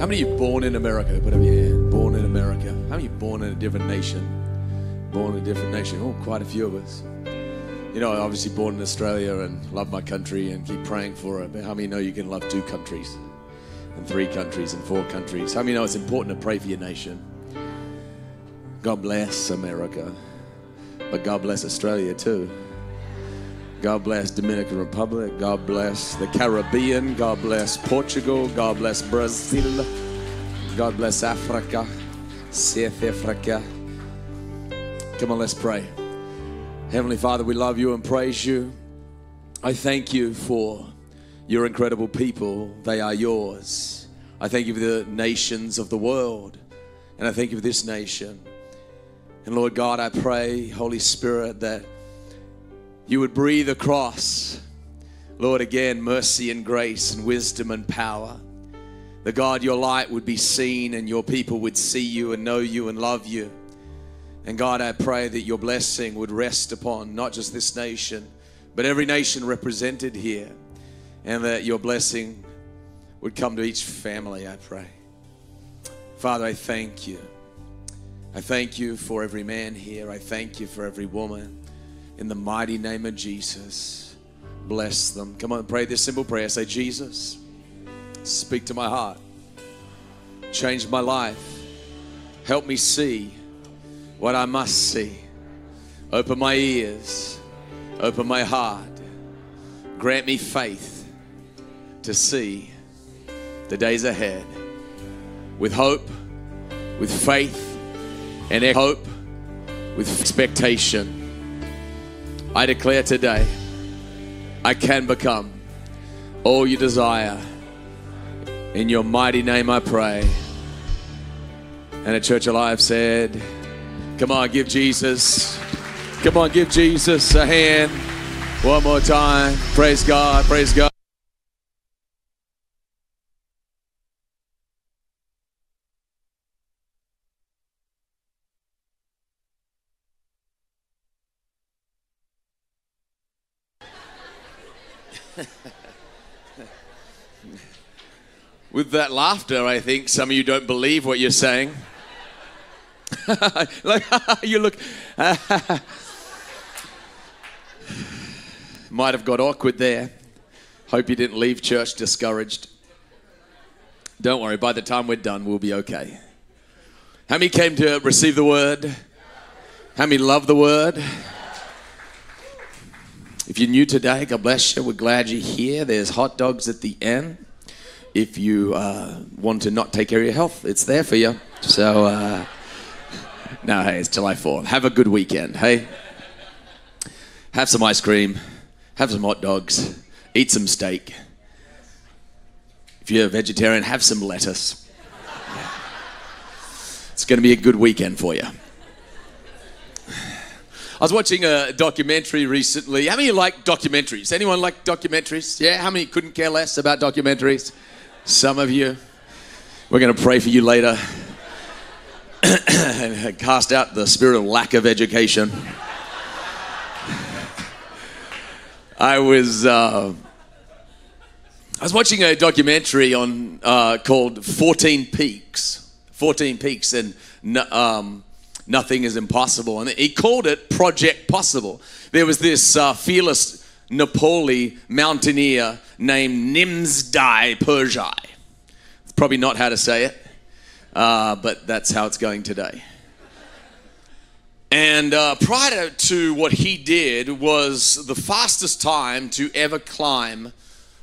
How many of you born in America? Put up your hand. Born in America. How many born in a different nation? Born in a different nation. Oh, quite a few of us. You know, obviously born in Australia and love my country and keep praying for it. But how many know you can love two countries and three countries and four countries? How many know it's important to pray for your nation? God bless America, but God bless Australia too. God bless Dominican Republic. God bless the Caribbean. God bless Portugal. God bless Brazil. God bless Africa. South Africa. Come on, let's pray. Heavenly Father, we love you and praise you. I thank you for your incredible people. They are yours. I thank you for the nations of the world. And I thank you for this nation. And Lord God, I pray, Holy Spirit, that you would breathe across, Lord, again, mercy and grace and wisdom and power. The God, your light would be seen and your people would see you and know you and love you. And God, I pray that your blessing would rest upon not just this nation, but every nation represented here. And that your blessing would come to each family, I pray. Father, I thank you. I thank you for every man here. I thank you for every woman in the mighty name of Jesus. Bless them. Come on, pray this simple prayer. Say, Jesus, speak to my heart, change my life, help me see what I must see. Open my ears, open my heart, grant me faith to see the days ahead with hope, with faith, and hope, with expectation. I declare today, I can become all you desire. In your mighty name I pray. And a church alive said, Come on, give Jesus. Come on, give Jesus a hand. One more time. Praise God. Praise God. With that laughter, I think some of you don't believe what you're saying. like you look might have got awkward there. Hope you didn't leave church discouraged. Don't worry, by the time we're done, we'll be okay. How many came to receive the word? How many love the word? If you're new today, God bless you. We're glad you're here. There's hot dogs at the end. If you uh, want to not take care of your health, it's there for you. So, uh, no, hey, it's July 4th. Have a good weekend, hey? Have some ice cream, have some hot dogs, eat some steak. If you're a vegetarian, have some lettuce. It's going to be a good weekend for you. I was watching a documentary recently. How many like documentaries? Anyone like documentaries? Yeah? How many couldn't care less about documentaries? Some of you. We're going to pray for you later and cast out the spirit of lack of education. I was. Uh, I was watching a documentary on uh, called 14 Peaks. 14 Peaks, and um, nothing is impossible. And he called it Project Possible. There was this uh, fearless Nepali mountaineer named Nimsdai Purja. Probably not how to say it, uh, but that's how it's going today. And uh, prior to what he did was the fastest time to ever climb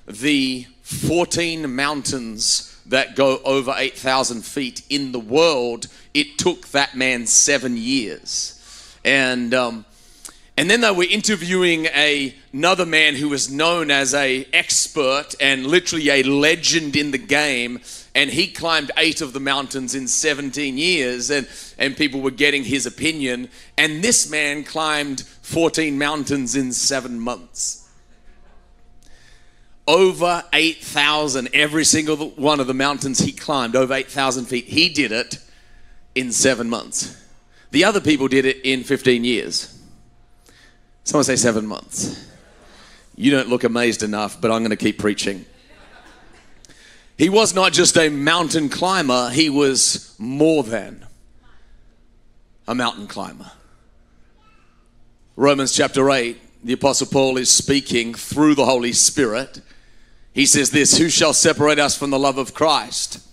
the 14 mountains that go over 8,000 feet in the world, it took that man seven years. And um, And then they were interviewing a, another man who was known as a expert and literally a legend in the game. And he climbed eight of the mountains in 17 years, and, and people were getting his opinion. And this man climbed 14 mountains in seven months. Over 8,000, every single one of the mountains he climbed, over 8,000 feet. He did it in seven months. The other people did it in 15 years. Someone say seven months. You don't look amazed enough, but I'm going to keep preaching. He was not just a mountain climber, he was more than a mountain climber. Romans chapter 8, the Apostle Paul is speaking through the Holy Spirit. He says this Who shall separate us from the love of Christ?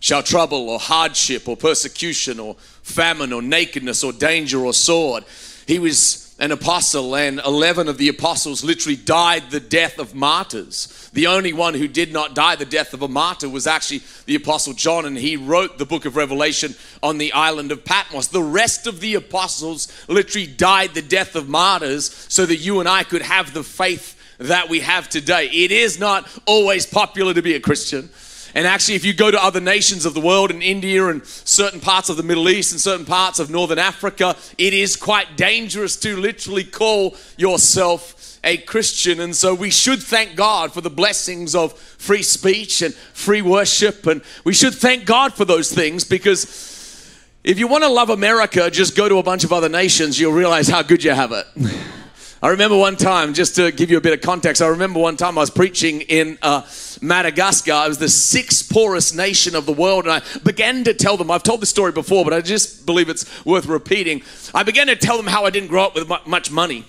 Shall trouble or hardship or persecution or famine or nakedness or danger or sword? He was an apostle, and 11 of the apostles literally died the death of martyrs. The only one who did not die the death of a martyr was actually the apostle John, and he wrote the book of Revelation on the island of Patmos. The rest of the apostles literally died the death of martyrs so that you and I could have the faith that we have today. It is not always popular to be a Christian. And actually, if you go to other nations of the world, in India and certain parts of the Middle East and certain parts of Northern Africa, it is quite dangerous to literally call yourself a Christian. And so we should thank God for the blessings of free speech and free worship. And we should thank God for those things because if you want to love America, just go to a bunch of other nations, you'll realize how good you have it. I remember one time, just to give you a bit of context, I remember one time I was preaching in uh, Madagascar. It was the sixth poorest nation of the world, and I began to tell them, I've told this story before, but I just believe it's worth repeating. I began to tell them how I didn't grow up with much money.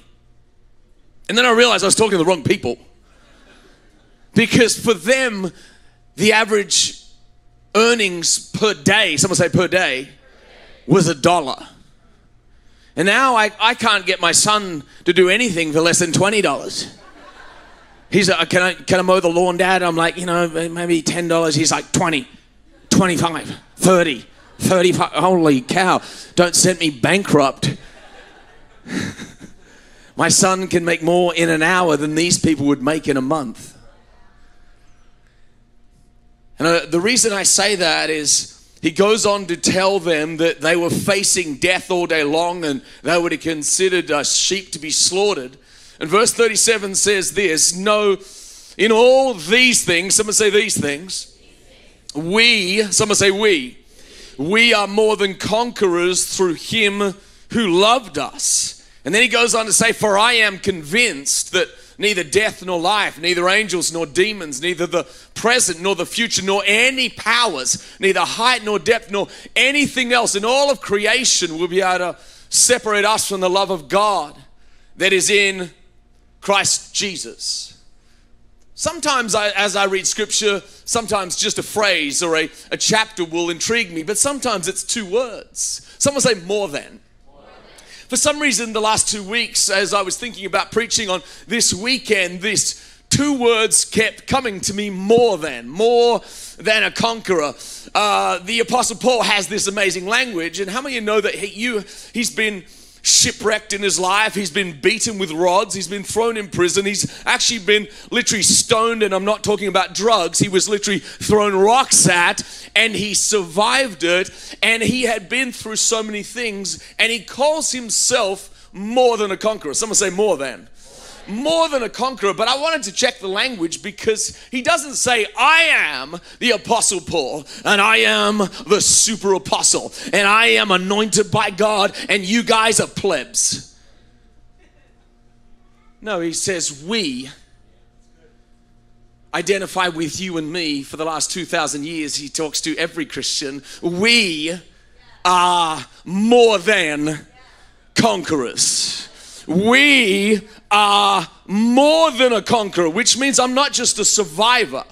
And then I realized I was talking to the wrong people. Because for them, the average earnings per day, someone say per day, was a dollar. And now I, I can't get my son to do anything for less than $20. He's like, can I, can I mow the lawn, Dad? I'm like, you know, maybe $10. He's like, 20, 25, 30, 35. Holy cow. Don't send me bankrupt. my son can make more in an hour than these people would make in a month. And uh, the reason I say that is he goes on to tell them that they were facing death all day long and they would have considered a sheep to be slaughtered. And verse 37 says this No, in all these things, someone say these things, we, someone say we, we are more than conquerors through him who loved us. And then he goes on to say, For I am convinced that neither death nor life, neither angels nor demons, neither the present nor the future, nor any powers, neither height nor depth, nor anything else in all of creation will be able to separate us from the love of God that is in Christ Jesus. Sometimes, I, as I read scripture, sometimes just a phrase or a, a chapter will intrigue me, but sometimes it's two words. Someone say more than. For some reason, the last two weeks, as I was thinking about preaching on this weekend, this two words kept coming to me more than, more than a conqueror. Uh, the Apostle Paul has this amazing language, and how many of you know that he, you, he's been shipwrecked in his life. He's been beaten with rods. He's been thrown in prison. He's actually been literally stoned, and I'm not talking about drugs. He was literally thrown rocks at, and he survived it. And he had been through so many things, and he calls himself more than a conqueror. Someone say more than more than a conqueror, but I wanted to check the language because he doesn't say, I am the Apostle Paul, and I am the super apostle, and I am anointed by God, and you guys are plebs. No, he says, We identify with you and me for the last 2,000 years. He talks to every Christian. We are more than conquerors. We are more than a conqueror, which means I'm not just a survivor.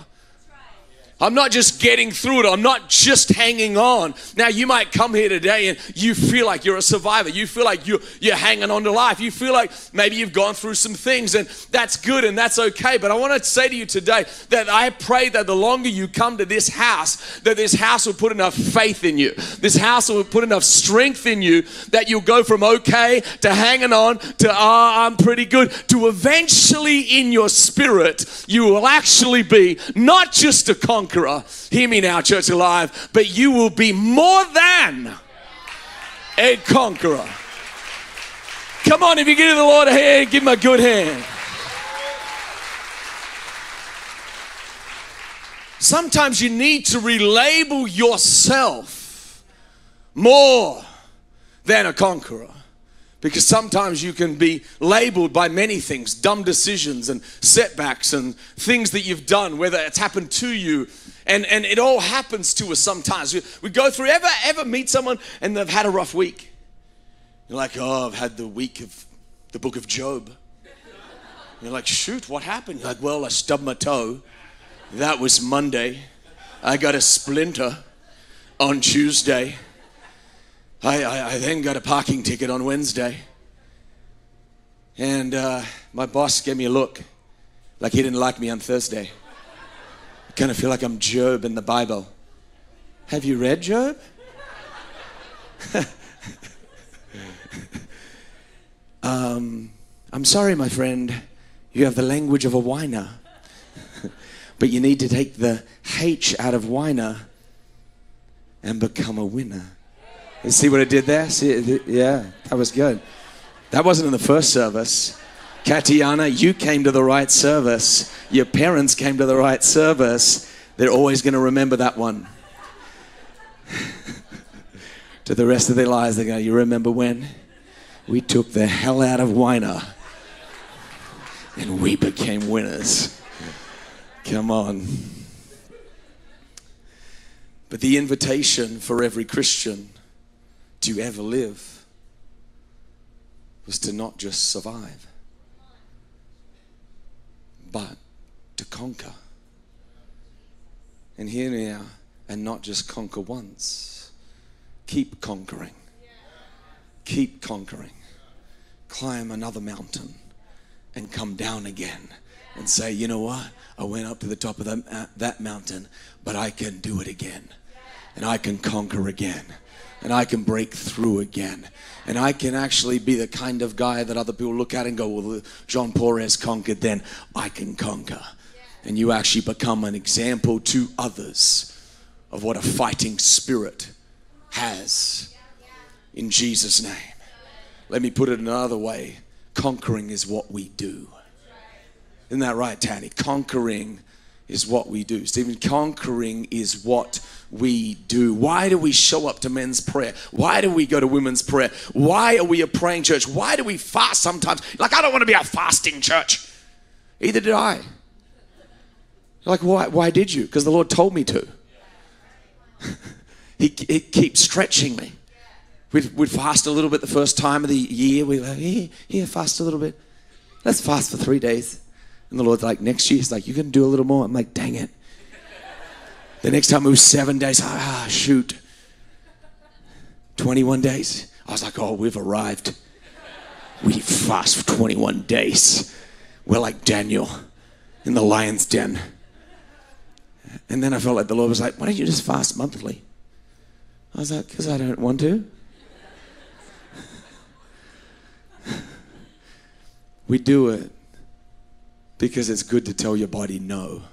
I'm not just getting through it. I'm not just hanging on. Now, you might come here today and you feel like you're a survivor. You feel like you're, you're hanging on to life. You feel like maybe you've gone through some things, and that's good and that's okay. But I want to say to you today that I pray that the longer you come to this house, that this house will put enough faith in you. This house will put enough strength in you that you'll go from okay to hanging on to, ah, oh, I'm pretty good, to eventually in your spirit, you will actually be not just a conqueror conqueror. Hear me now, Church Alive, but you will be more than a conqueror. Come on, if you give the Lord a hand, give him a good hand. Sometimes you need to relabel yourself more than a conqueror. Because sometimes you can be labeled by many things dumb decisions and setbacks and things that you've done, whether it's happened to you. And, and it all happens to us sometimes. We, we go through, ever, ever meet someone and they've had a rough week? You're like, oh, I've had the week of the book of Job. You're like, shoot, what happened? You're like, well, I stubbed my toe. That was Monday. I got a splinter on Tuesday. I, I, I then got a parking ticket on Wednesday. And uh, my boss gave me a look like he didn't like me on Thursday. I kind of feel like I'm Job in the Bible. Have you read Job? um, I'm sorry, my friend. You have the language of a whiner. but you need to take the H out of whiner and become a winner. See what I did there? See, yeah, that was good. That wasn't in the first service. Katiana, you came to the right service. Your parents came to the right service. They're always going to remember that one. to the rest of their lives, they go, You remember when? We took the hell out of whiner and we became winners. Come on. But the invitation for every Christian to ever live was to not just survive, but to conquer. And here now, and not just conquer once, keep conquering. Keep conquering. Climb another mountain and come down again and say, you know what? I went up to the top of that, uh, that mountain, but I can do it again. And I can conquer again and I can break through again. And I can actually be the kind of guy that other people look at and go, well, John Paul has conquered, then I can conquer. And you actually become an example to others of what a fighting spirit has in Jesus' name. Let me put it another way conquering is what we do. Isn't that right, Tanny? Conquering is what we do. Stephen, conquering is what we do. Why do we show up to men's prayer? Why do we go to women's prayer? Why are we a praying church? Why do we fast sometimes? Like, I don't want to be a fasting church. Either did I. Like, why, why did you? Because the Lord told me to. he, he keeps stretching me. We'd, we'd fast a little bit the first time of the year. We'd like, here, here, fast a little bit. Let's fast for three days. And the Lord's like, next year, He's like, you can do a little more. I'm like, dang it. The next time it was seven days. Ah, shoot. 21 days. I was like, oh, we've arrived. We fast for 21 days. We're like Daniel in the lion's den. And then I felt like the Lord was like, why don't you just fast monthly? I was like, because I don't want to. we do it because it's good to tell your body no.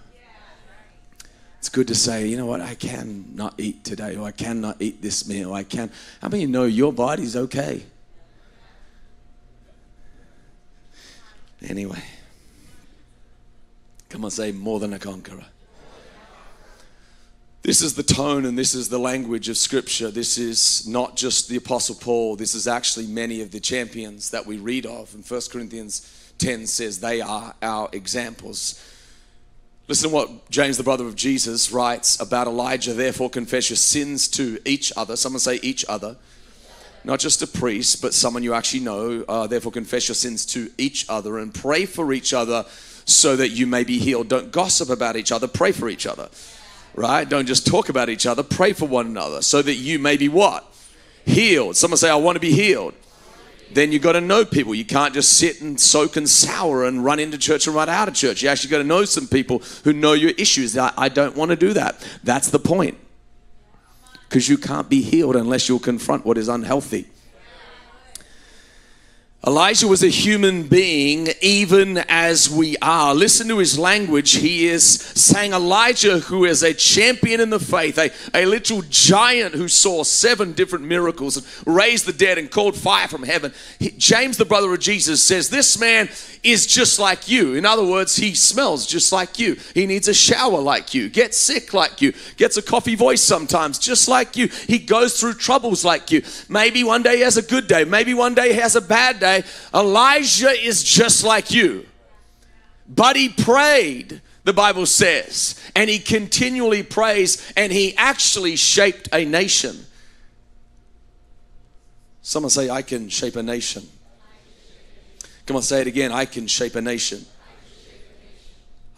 It's good to say, you know what, I can not eat today, or I cannot eat this meal. I can. How many know your body's okay? Anyway, come on, say more than a conqueror. This is the tone and this is the language of Scripture. This is not just the Apostle Paul, this is actually many of the champions that we read of. In 1 Corinthians 10 says they are our examples. Listen to what James, the brother of Jesus, writes about Elijah. Therefore, confess your sins to each other. Someone say each other. Not just a priest, but someone you actually know. Uh, therefore, confess your sins to each other and pray for each other so that you may be healed. Don't gossip about each other, pray for each other. right? Don't just talk about each other. Pray for one another so that you may be what? Healed. Someone say, I want to be healed. Then you've got to know people. You can't just sit and soak and sour and run into church and run out of church. You actually got to know some people who know your issues. I, I don't want to do that. That's the point. Because you can't be healed unless you'll confront what is unhealthy. Elijah was a human being, even as we are. Listen to his language. He is saying, Elijah, who is a champion in the faith, a, a little giant who saw seven different miracles and raised the dead and called fire from heaven. He, James, the brother of Jesus, says, This man is just like you. In other words, he smells just like you. He needs a shower like you, gets sick like you, gets a coffee voice sometimes just like you. He goes through troubles like you. Maybe one day he has a good day, maybe one day he has a bad day Elijah is just like you. But he prayed, the Bible says, and he continually prays, and he actually shaped a nation. Someone say, I can shape a nation. Come on, say it again. I can shape a nation.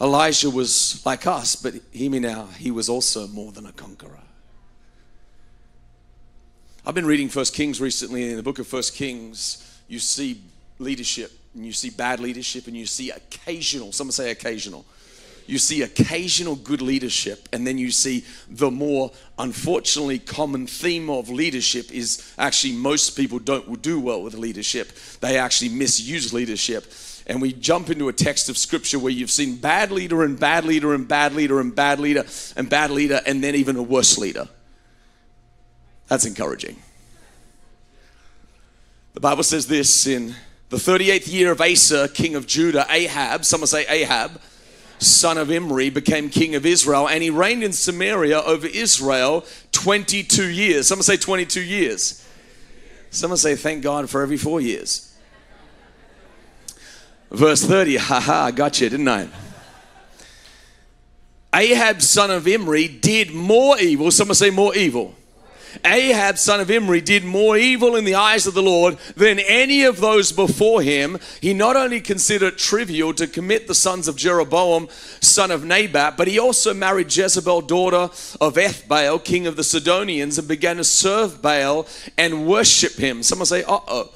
Elijah was like us, but hear me now, he was also more than a conqueror. I've been reading First Kings recently, in the book of First Kings, you see leadership and you see bad leadership and you see occasional, someone say occasional. You see occasional good leadership, and then you see the more unfortunately common theme of leadership is actually most people don't do well with leadership. They actually misuse leadership. And we jump into a text of scripture where you've seen bad leader and bad leader and bad leader and bad leader and bad leader, and then even a worse leader. That's encouraging. The Bible says this in the 38th year of Asa, king of Judah, Ahab, someone say Ahab, son of Imri, became king of Israel, and he reigned in Samaria over Israel 22 years. Someone say 22 years. Someone say, thank God for every four years. Verse 30, haha, I got you, didn't I? Ahab, son of Imri, did more evil. Someone say more evil Ahab, son of Imri, did more evil in the eyes of the Lord than any of those before him. He not only considered trivial to commit the sons of Jeroboam, son of Nebat, but he also married Jezebel, daughter of Ethbaal, king of the Sidonians, and began to serve Baal and worship him. Someone say, uh oh.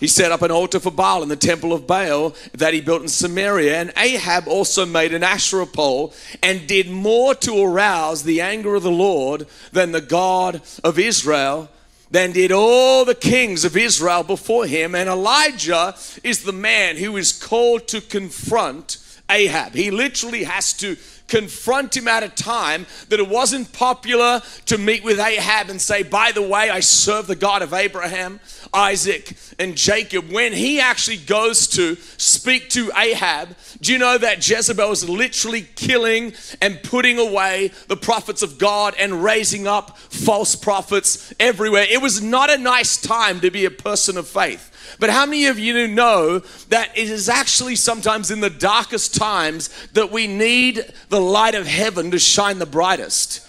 He set up an altar for Baal in the temple of Baal that he built in Samaria. And Ahab also made an Asherah pole and did more to arouse the anger of the Lord than the God of Israel, than did all the kings of Israel before him. And Elijah is the man who is called to confront Ahab. He literally has to confront him at a time that it wasn't popular to meet with Ahab and say, By the way, I serve the God of Abraham, Isaac, and Jacob. When he actually goes to speak to Ahab, do you know that Jezebel is literally killing and putting away the prophets of God and raising up false prophets everywhere? It was not a nice time to be a person of faith. But how many of you know that it is actually sometimes in the darkest times that we need the light of heaven to shine the brightest?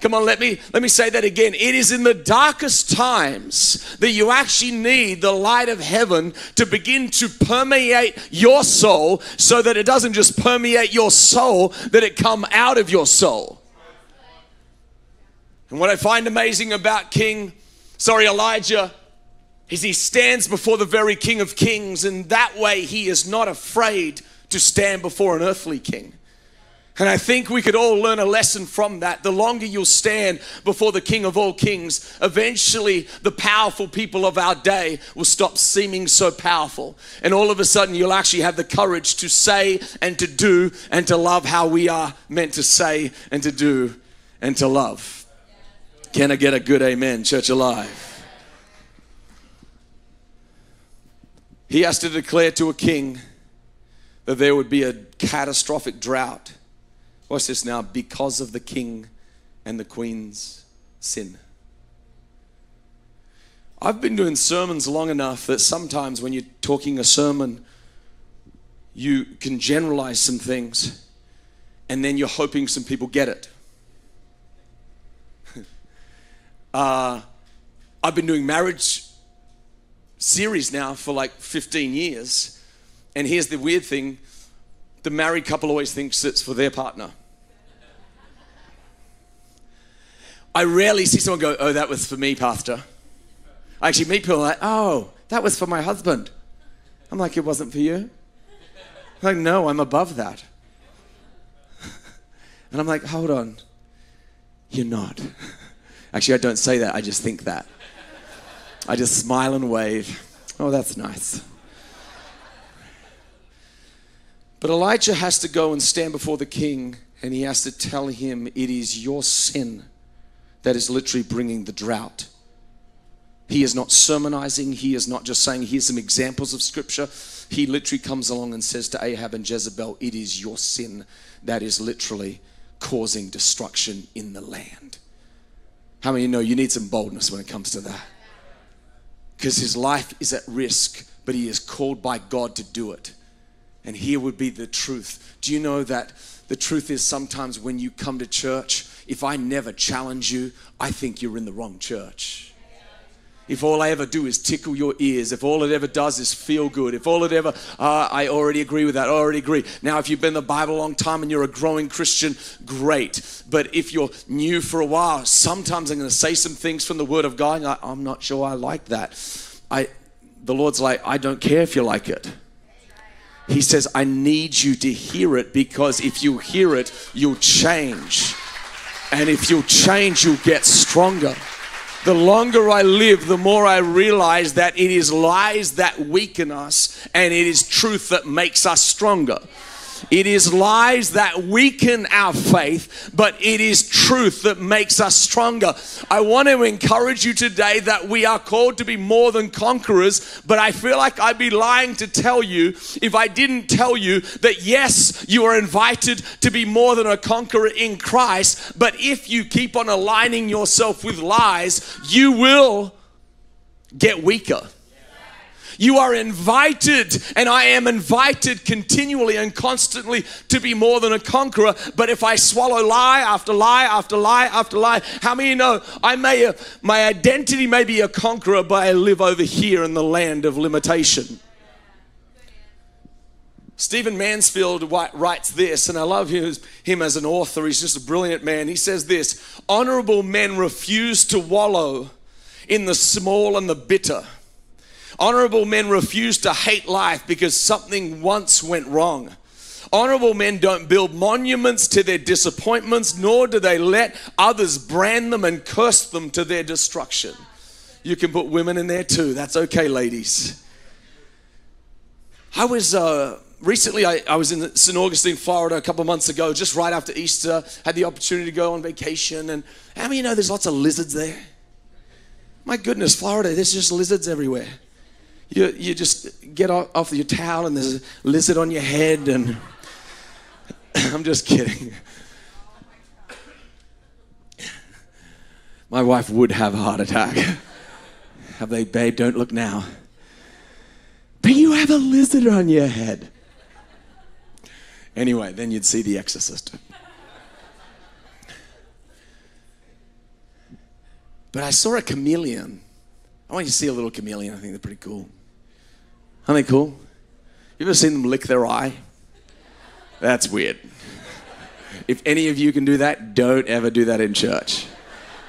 Come on, let me let me say that again. It is in the darkest times that you actually need the light of heaven to begin to permeate your soul so that it doesn't just permeate your soul, that it come out of your soul. And what I find amazing about King, sorry, Elijah, is he stands before the very King of Kings, and that way he is not afraid to stand before an earthly king. And I think we could all learn a lesson from that. The longer you'll stand before the King of all kings, eventually the powerful people of our day will stop seeming so powerful. And all of a sudden, you'll actually have the courage to say and to do and to love how we are meant to say and to do and to love. Can I get a good amen, church alive? He has to declare to a king that there would be a catastrophic drought. Watch this now because of the king and the queen's sin. I've been doing sermons long enough that sometimes when you're talking a sermon, you can generalize some things and then you're hoping some people get it. uh, I've been doing marriage series now for like 15 years. And here's the weird thing the married couple always thinks it's for their partner. I rarely see someone go, Oh, that was for me, Pastor. I actually meet people like, Oh, that was for my husband. I'm like, It wasn't for you? I'm like, No, I'm above that. and I'm like, Hold on. You're not. Actually, I don't say that, I just think that. I just smile and wave. Oh, that's nice. But Elijah has to go and stand before the king and he has to tell him it is your sin that is literally bringing the drought. He is not sermonizing. He is not just saying, here's some examples of scripture. He literally comes along and says to Ahab and Jezebel, it is your sin that is literally causing destruction in the land. How many you know you need some boldness when it comes to that? Because his life is at risk, but he is called by God to do it. And here would be the truth. Do you know that the truth is sometimes when you come to church, if I never challenge you, I think you're in the wrong church. If all I ever do is tickle your ears, if all it ever does is feel good, if all it ever, uh, I already agree with that, I already agree. Now, if you've been in the Bible a long time and you're a growing Christian, great. But if you're new for a while, sometimes I'm going to say some things from the Word of God, and I, I'm not sure I like that. I, the Lord's like, I don't care if you like it. He says, I need you to hear it because if you hear it, you'll change. And if you'll change, you'll get stronger. The longer I live, the more I realize that it is lies that weaken us and it is truth that makes us stronger. It is lies that weaken our faith, but it is truth that makes us stronger. I want to encourage you today that we are called to be more than conquerors, but I feel like I'd be lying to tell you if I didn't tell you that yes, you are invited to be more than a conqueror in Christ, but if you keep on aligning yourself with lies, you will get weaker. You are invited, and I am invited continually and constantly to be more than a conqueror. But if I swallow lie after lie after lie after lie, how many know I may my identity may be a conqueror, but I live over here in the land of limitation. Stephen Mansfield writes this, and I love him as an author. He's just a brilliant man. He says this Honorable men refuse to wallow in the small and the bitter Honorable men refuse to hate life because something once went wrong. Honorable men don't build monuments to their disappointments, nor do they let others brand them and curse them to their destruction. You can put women in there too. That's okay, ladies. I was uh, recently, I, I, was in St. Augustine, Florida a couple months ago, just right after Easter. Had the opportunity to go on vacation. And how many you know there's lots of lizards there? My goodness, Florida, there's just lizards everywhere you, you just get off your towel and there's a lizard on your head and i'm just kidding. My wife would have a heart attack. Have they babe don't look now. But you have a lizard on your head. Anyway then you'd see the exorcist. But i saw a chameleon. I want you to see a little chameleon. I think they're pretty cool. Aren't they cool? You ever seen them lick their eye? That's weird. If any of you can do that, don't ever do that in church.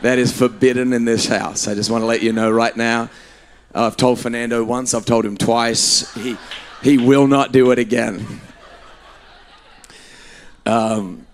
That is forbidden in this house. I just want to let you know right now. I've told Fernando once, I've told him twice. He, he will not do it again. Um,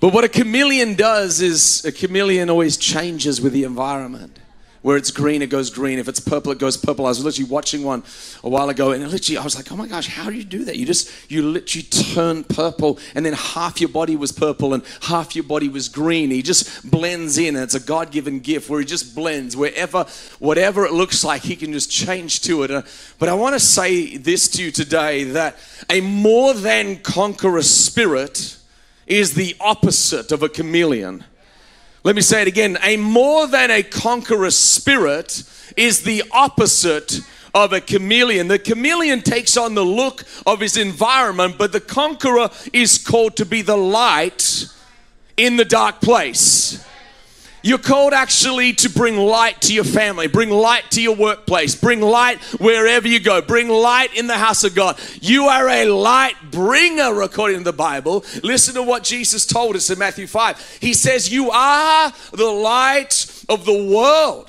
but what a chameleon does is a chameleon always changes with the environment. Where it's green, it goes green. If it's purple, it goes purple. I was literally watching one a while ago, and literally I was like, "Oh my gosh, how do you do that? You just you literally turn purple, and then half your body was purple and half your body was green. He just blends in, and it's a God-given gift where he just blends wherever, whatever it looks like, he can just change to it. Uh, but I want to say this to you today: that a more than conqueror spirit is the opposite of a chameleon. Let me say it again. A more than a conqueror spirit is the opposite of a chameleon. The chameleon takes on the look of his environment, but the conqueror is called to be the light in the dark place. You're called actually to bring light to your family, bring light to your workplace, bring light wherever you go, bring light in the house of God. You are a light bringer, according to the Bible. Listen to what Jesus told us in Matthew 5. He says, You are the light of the world.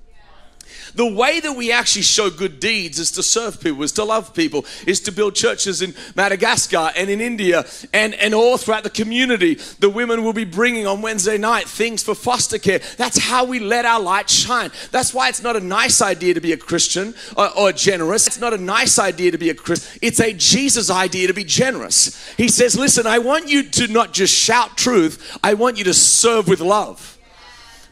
The way that we actually show good deeds is to serve people, is to love people, is to build churches in Madagascar and in India and, and all throughout the community. The women will be bringing on Wednesday night things for foster care. That's how we let our light shine. That's why it's not a nice idea to be a Christian or, or generous. It's not a nice idea to be a Christian. It's a Jesus idea to be generous. He says, Listen, I want you to not just shout truth, I want you to serve with love.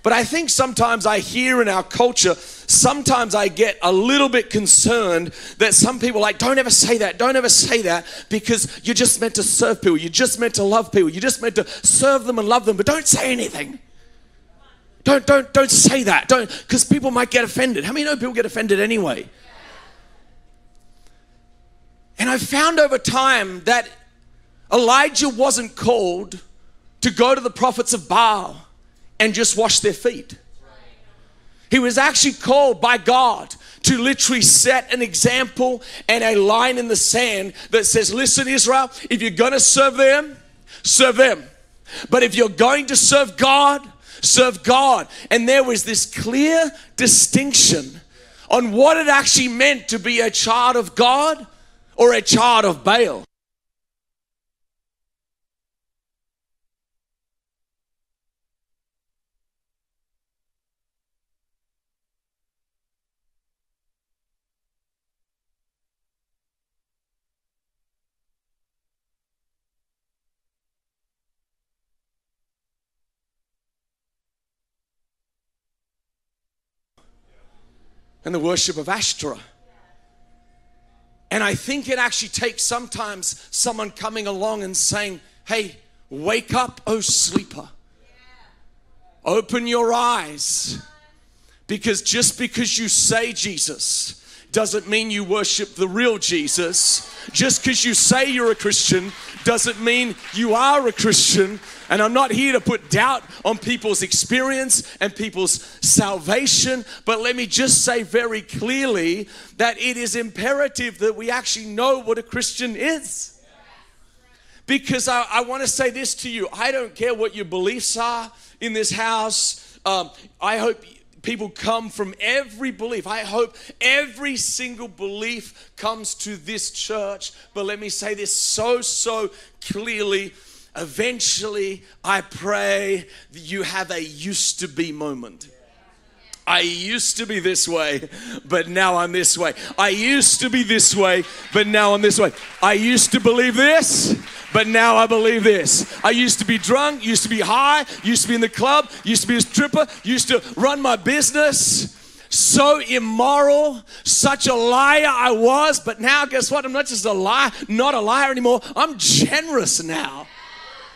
But I think sometimes I hear in our culture, sometimes I get a little bit concerned that some people like, don't ever say that, don't ever say that, because you're just meant to serve people, you're just meant to love people, you're just meant to serve them and love them, but don't say anything. Don't don't don't say that. Don't because people might get offended. How many know people get offended anyway? And I've found over time that Elijah wasn't called to go to the prophets of Baal and just wash their feet. He was actually called by God to literally set an example and a line in the sand that says, Listen, Israel, if you're going to serve them, serve them. But if you're going to serve God, serve God. And there was this clear distinction on what it actually meant to be a child of God or a child of Baal. And the worship of Ashtoreth. And I think it actually takes sometimes someone coming along and saying, Hey, wake up, oh sleeper. Open your eyes. Because just because you say Jesus doesn't mean you worship the real Jesus. Just because you say you're a Christian doesn't mean you are a Christian. And I'm not here to put doubt on people's experience and people's salvation, but let me just say very clearly that it is imperative that we actually know what a Christian is. Because I, I want to say this to you I don't care what your beliefs are in this house. Um, I hope people come from every belief. I hope every single belief comes to this church. But let me say this so, so clearly. Eventually, I pray that you have a used to be moment. I used to be this way, but now I'm this way. I used to be this way, but now I'm this way. I used to believe this, but now I believe this. I used to be drunk, used to be high, used to be in the club, used to be a stripper, used to run my business. So immoral, such a liar I was, but now guess what? I'm not just a liar, not a liar anymore. I'm generous now.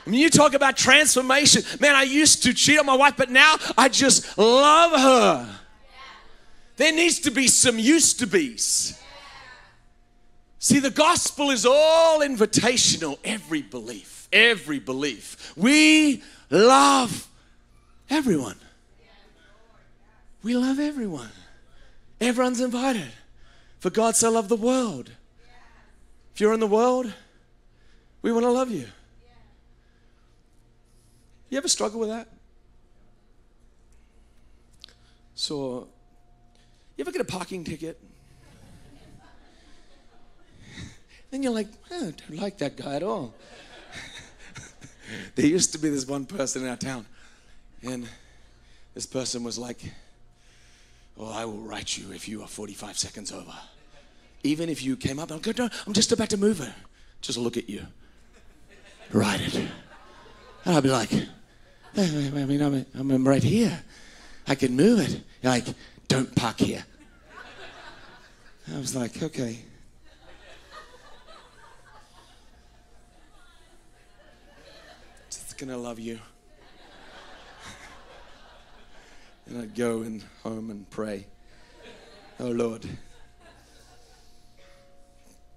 I mean, you talk about transformation. Man, I used to cheat on my wife, but now I just love her. There needs to be some used to be's. See, the gospel is all invitational, every belief, every belief. We love everyone. We love everyone. Everyone's invited. For God so loved the world. If you're in the world, we want to love you. You ever struggle with that? So, you ever get a parking ticket? Then you're like, I don't like that guy at all. there used to be this one person in our town, and this person was like, Oh, I will write you if you are 45 seconds over. Even if you came up, I'm, no, I'm just about to move it. Just look at you. Write it. And I'd be like, I mean, I'm, I'm right here. I can move it. You're like, don't park here. I was like, okay. Just gonna love you. And I'd go and home and pray. Oh Lord,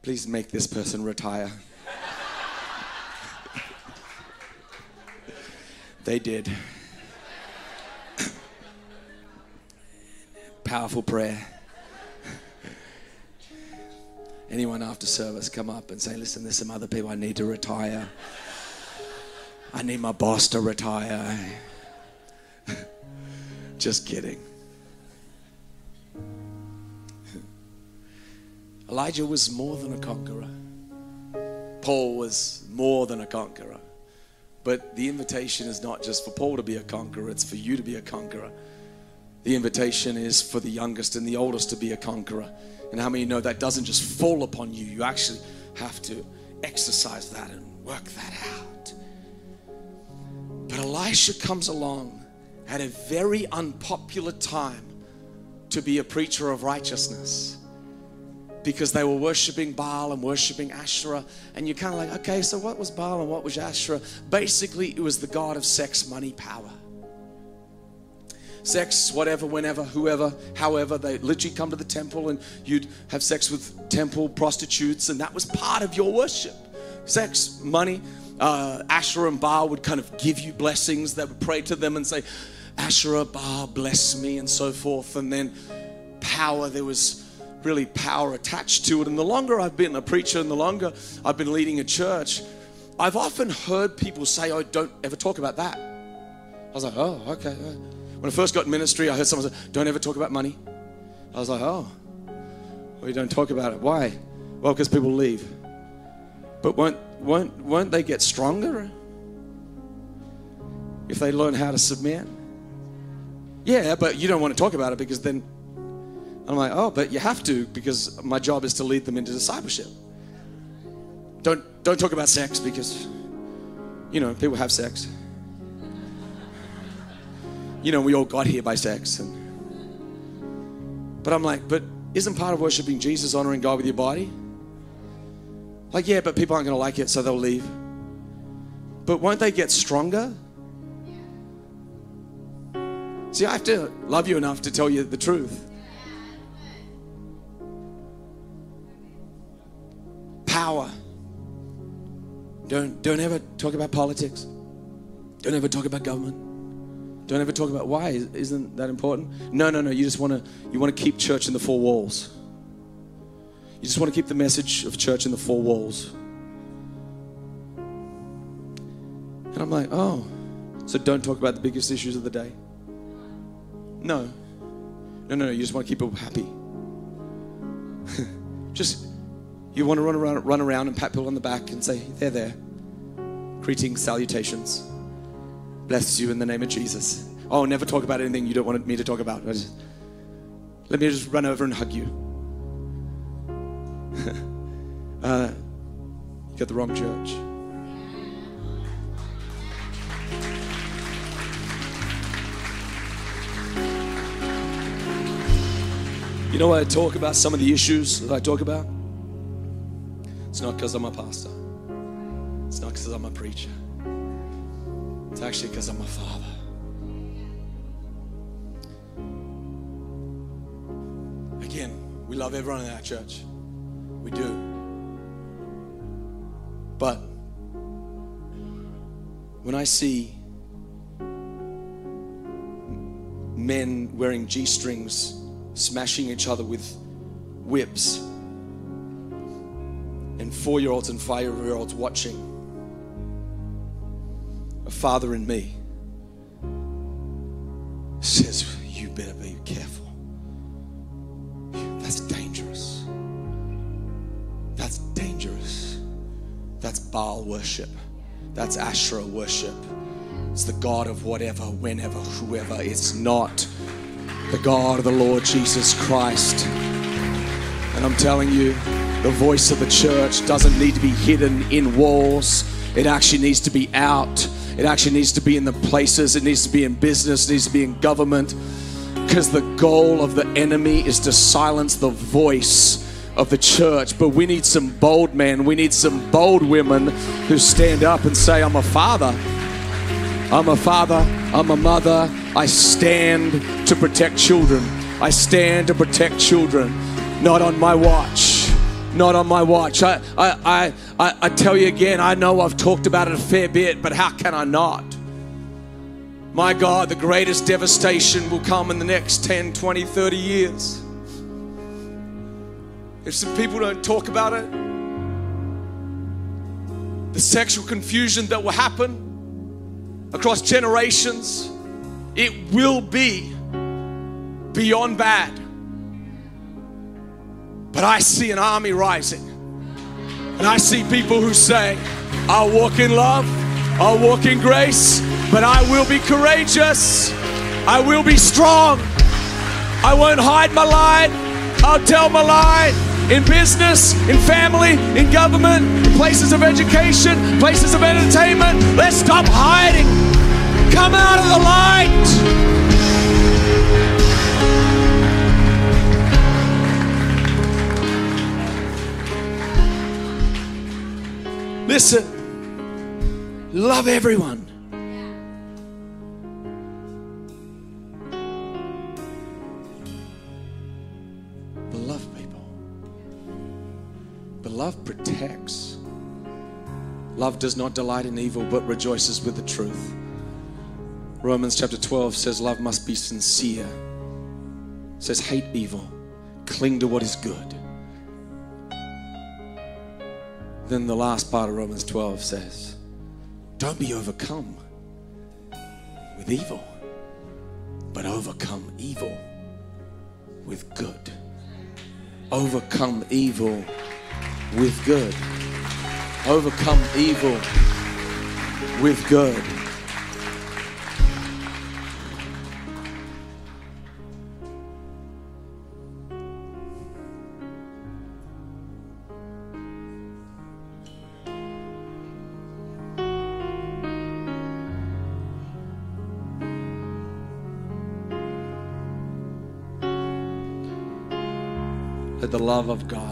please make this person retire. they did. Powerful prayer. Anyone after service come up and say, listen, there's some other people I need to retire. I need my boss to retire. Just kidding. Elijah was more than a conqueror. Paul was more than a conqueror. But the invitation is not just for Paul to be a conqueror, it's for you to be a conqueror. The invitation is for the youngest and the oldest to be a conqueror. And how many know that doesn't just fall upon you? You actually have to exercise that and work that out. But Elisha comes along at a very unpopular time to be a preacher of righteousness because they were worshiping Baal and worshiping Asherah. And you're kind of like, okay, so what was Baal and what was Asherah? Basically, it was the god of sex, money, power. Sex, whatever, whenever, whoever, however, they literally come to the temple and you'd have sex with temple prostitutes, and that was part of your worship. Sex, money, uh, Asherah and Baal would kind of give you blessings. They would pray to them and say, Asherah, Baal, bless me, and so forth. And then power, there was really power attached to it. And the longer I've been a preacher and the longer I've been leading a church, I've often heard people say, Oh, don't ever talk about that. I was like, Oh, okay. When I first got in ministry, I heard someone say, Don't ever talk about money. I was like, Oh, well, you don't talk about it. Why? Well, because people leave. But won't, won't, won't they get stronger if they learn how to submit? Yeah, but you don't want to talk about it because then I'm like, oh, but you have to because my job is to lead them into discipleship. Don't don't talk about sex because you know people have sex. You know we all got here by sex, and but I'm like, but isn't part of worshiping Jesus honoring God with your body? Like, yeah, but people aren't going to like it, so they'll leave. But won't they get stronger? See, I have to love you enough to tell you the truth. Power. Don't, don't ever talk about politics. Don't ever talk about government. Don't ever talk about why. Isn't that important? No, no, no. You just want to you want to keep church in the four walls. You just want to keep the message of church in the four walls. And I'm like, oh, so don't talk about the biggest issues of the day. No. No, no, no. You just want to keep people happy. just, you want to run around, run around and pat people on the back and say, they're there. Greetings, salutations. Bless you in the name of Jesus. Oh, never talk about anything you don't want me to talk about. Just, let me just run over and hug you. uh, you got the wrong church. You know why I talk about some of the issues that I talk about? It's not because I'm a pastor. It's not because I'm a preacher. It's actually because I'm a father. Again, we love everyone in our church. We do. But when I see men wearing G strings smashing each other with whips, and four year olds and five year olds watching, a father in me worship. That's Asherah worship. It's the God of whatever, whenever, whoever. It's not the God of the Lord Jesus Christ. And I'm telling you, the voice of the church doesn't need to be hidden in walls, it actually needs to be out. It actually needs to be in the places, it needs to be in business, it needs to be in government. because the goal of the enemy is to silence the voice of the church. But we need some bold men, we need some bold women who stand up and say, I'm a father. I'm a father, I'm a mother. I stand to protect children. I stand to protect children, not on my watch. Not on my watch. I, I, I, I tell you again, I know I've talked about it a fair bit, but how can I not? My God, the greatest devastation will come in the next 10, 20, 30 years. If some people don't talk about it, the sexual confusion that will happen across generations, it will be beyond bad. But I see an army rising. And I see people who say, I'll walk in love, I'll walk in grace, but I will be courageous. I will be strong. I won't hide my light. I'll tell my light in business, in family, in government, in places of education, places of entertainment. Let's stop hiding. Come out of the light. Listen, love everyone. Love protects. Love does not delight in evil, but rejoices with the truth. Romans chapter 12 says, Love must be sincere. It says, Hate evil, cling to what is good. Then the last part of Romans 12 says, Don't be overcome with evil, but overcome evil with good. Overcome evil with good. Overcome evil with good. Let the love of God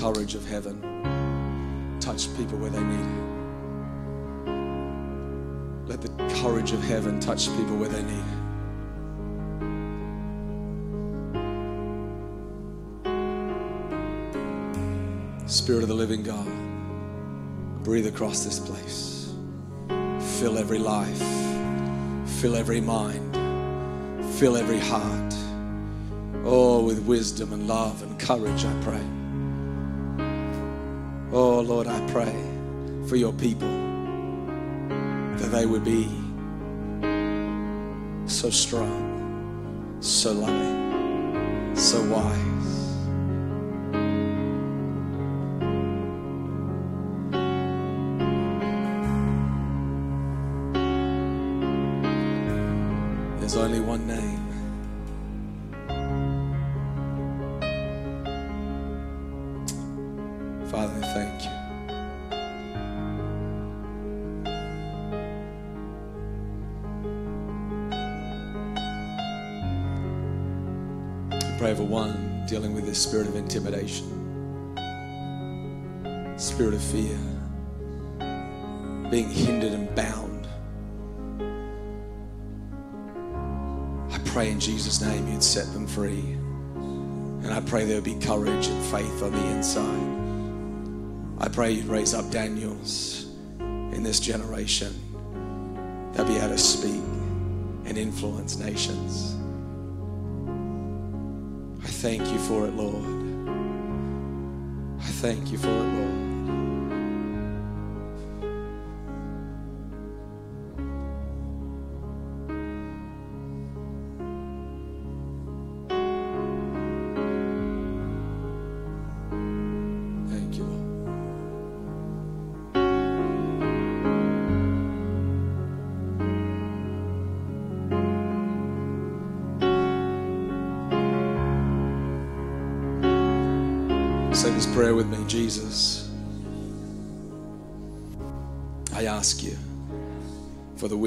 courage of heaven touch people where they need it. Let the courage of heaven touch people where they need it. Spirit of the living God, breathe across this place. Fill every life, fill every mind, fill every heart. Oh, with wisdom and love and courage, I pray. Oh, Lord, I pray for your people that they would be so strong, so loving, so wise. This spirit of intimidation, spirit of fear, being hindered and bound. I pray in Jesus' name you'd set them free. And I pray there would be courage and faith on the inside. I pray you'd raise up Daniels in this generation. They'll be able to speak and influence nations. Thank you for it, Lord. I thank you for it, Lord.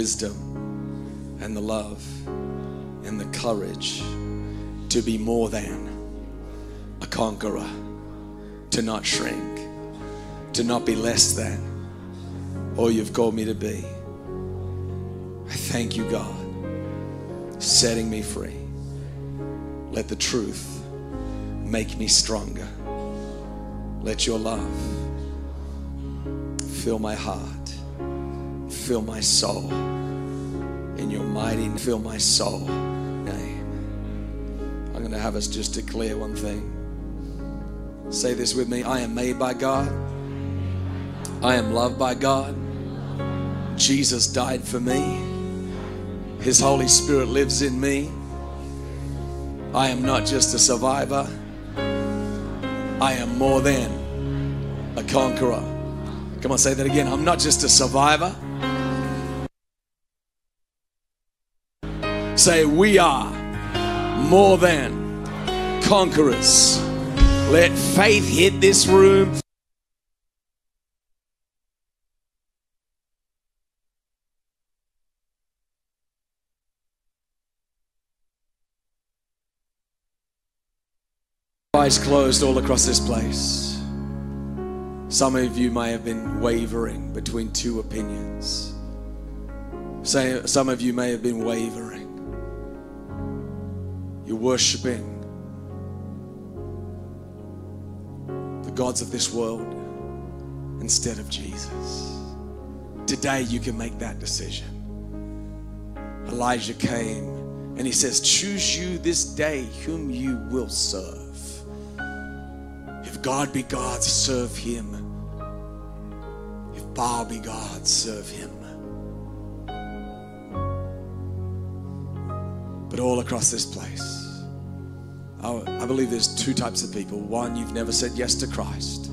Wisdom and the love and the courage to be more than a conqueror, to not shrink, to not be less than all you've called me to be. I thank you, God, setting me free. Let the truth make me stronger. Let your love fill my heart, fill my soul. In your mighty, fill my soul name. I'm going to have us just declare one thing. Say this with me I am made by God, I am loved by God. Jesus died for me, His Holy Spirit lives in me. I am not just a survivor, I am more than a conqueror. Come on, say that again. I'm not just a survivor. Say, we are more than conquerors. Let faith hit this room. Eyes closed all across this place. Some of you may have been wavering between two opinions. Some of you may have been wavering. You're worshiping the gods of this world instead of Jesus. Today, you can make that decision. Elijah came and he says, Choose you this day whom you will serve. If God be God, serve him. If Baal be God, serve him. But all across this place, I, believe there's two types of people. One, you've never said yes to Christ,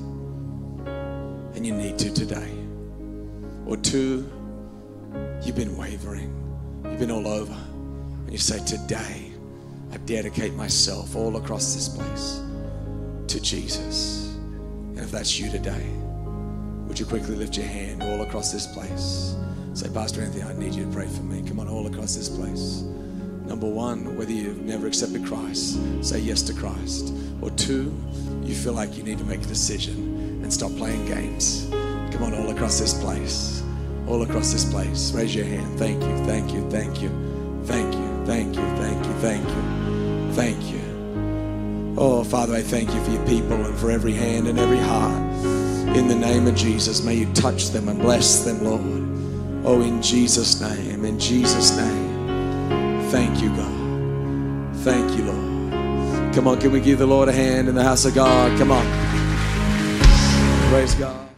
and you need to today. Or two, you've been wavering, you've been all over, and you say, Today, I dedicate myself all across this place to Jesus. And if that's you today, would you quickly lift your hand all across this place? Say, Pastor Anthony, I need you to pray for me. Come on, all across this place. Number one, whether you've never accepted Christ, say yes to Christ. Or two, you feel like you need to make a decision and stop playing games. Come on, all across this place. All across this place. Raise your hand. Thank you, thank you, thank you, thank you, thank you, thank you, thank you, thank you. Oh, Father, I thank you for your people and for every hand and every heart. In the name of Jesus, may you touch them and bless them, Lord. Oh, in Jesus' name, in Jesus' name. Thank you, God. Thank you, Lord. Come on, can we give the Lord a hand in the house of God? Come on. Praise God.